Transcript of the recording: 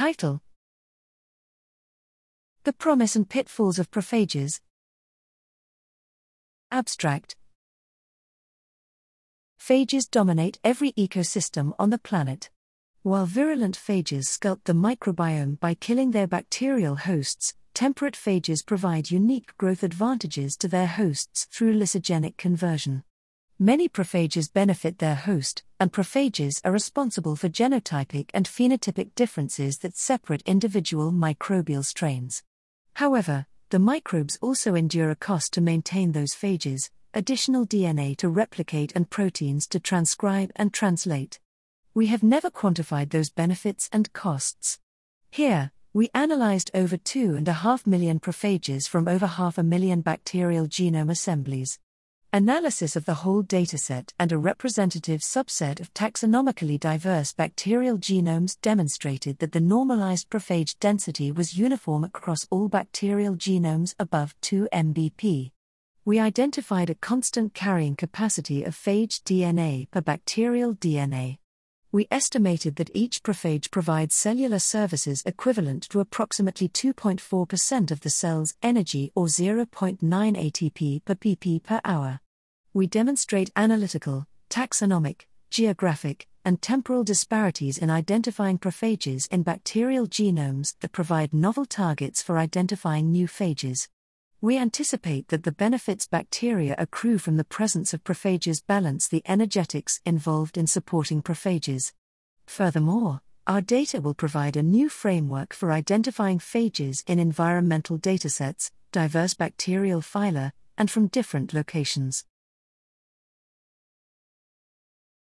Title The Promise and Pitfalls of Prophages. Abstract Phages dominate every ecosystem on the planet. While virulent phages sculpt the microbiome by killing their bacterial hosts, temperate phages provide unique growth advantages to their hosts through lysogenic conversion. Many prophages benefit their host, and prophages are responsible for genotypic and phenotypic differences that separate individual microbial strains. However, the microbes also endure a cost to maintain those phages, additional DNA to replicate and proteins to transcribe and translate we have never quantified those benefits and costs. Here, we analyzed over 2.5 million prophages from over half a million bacterial genome assemblies. Analysis of the whole dataset and a representative subset of taxonomically diverse bacterial genomes demonstrated that the normalized prophage density was uniform across all bacterial genomes above 2 mbp. We identified a constant carrying capacity of phage DNA per bacterial DNA we estimated that each prophage provides cellular services equivalent to approximately 2.4% of the cell's energy or 0.9 ATP per bp per hour. We demonstrate analytical, taxonomic, geographic, and temporal disparities in identifying prophages in bacterial genomes that provide novel targets for identifying new phages. We anticipate that the benefits bacteria accrue from the presence of prophages balance the energetics involved in supporting prophages. Furthermore, our data will provide a new framework for identifying phages in environmental datasets, diverse bacterial phyla, and from different locations.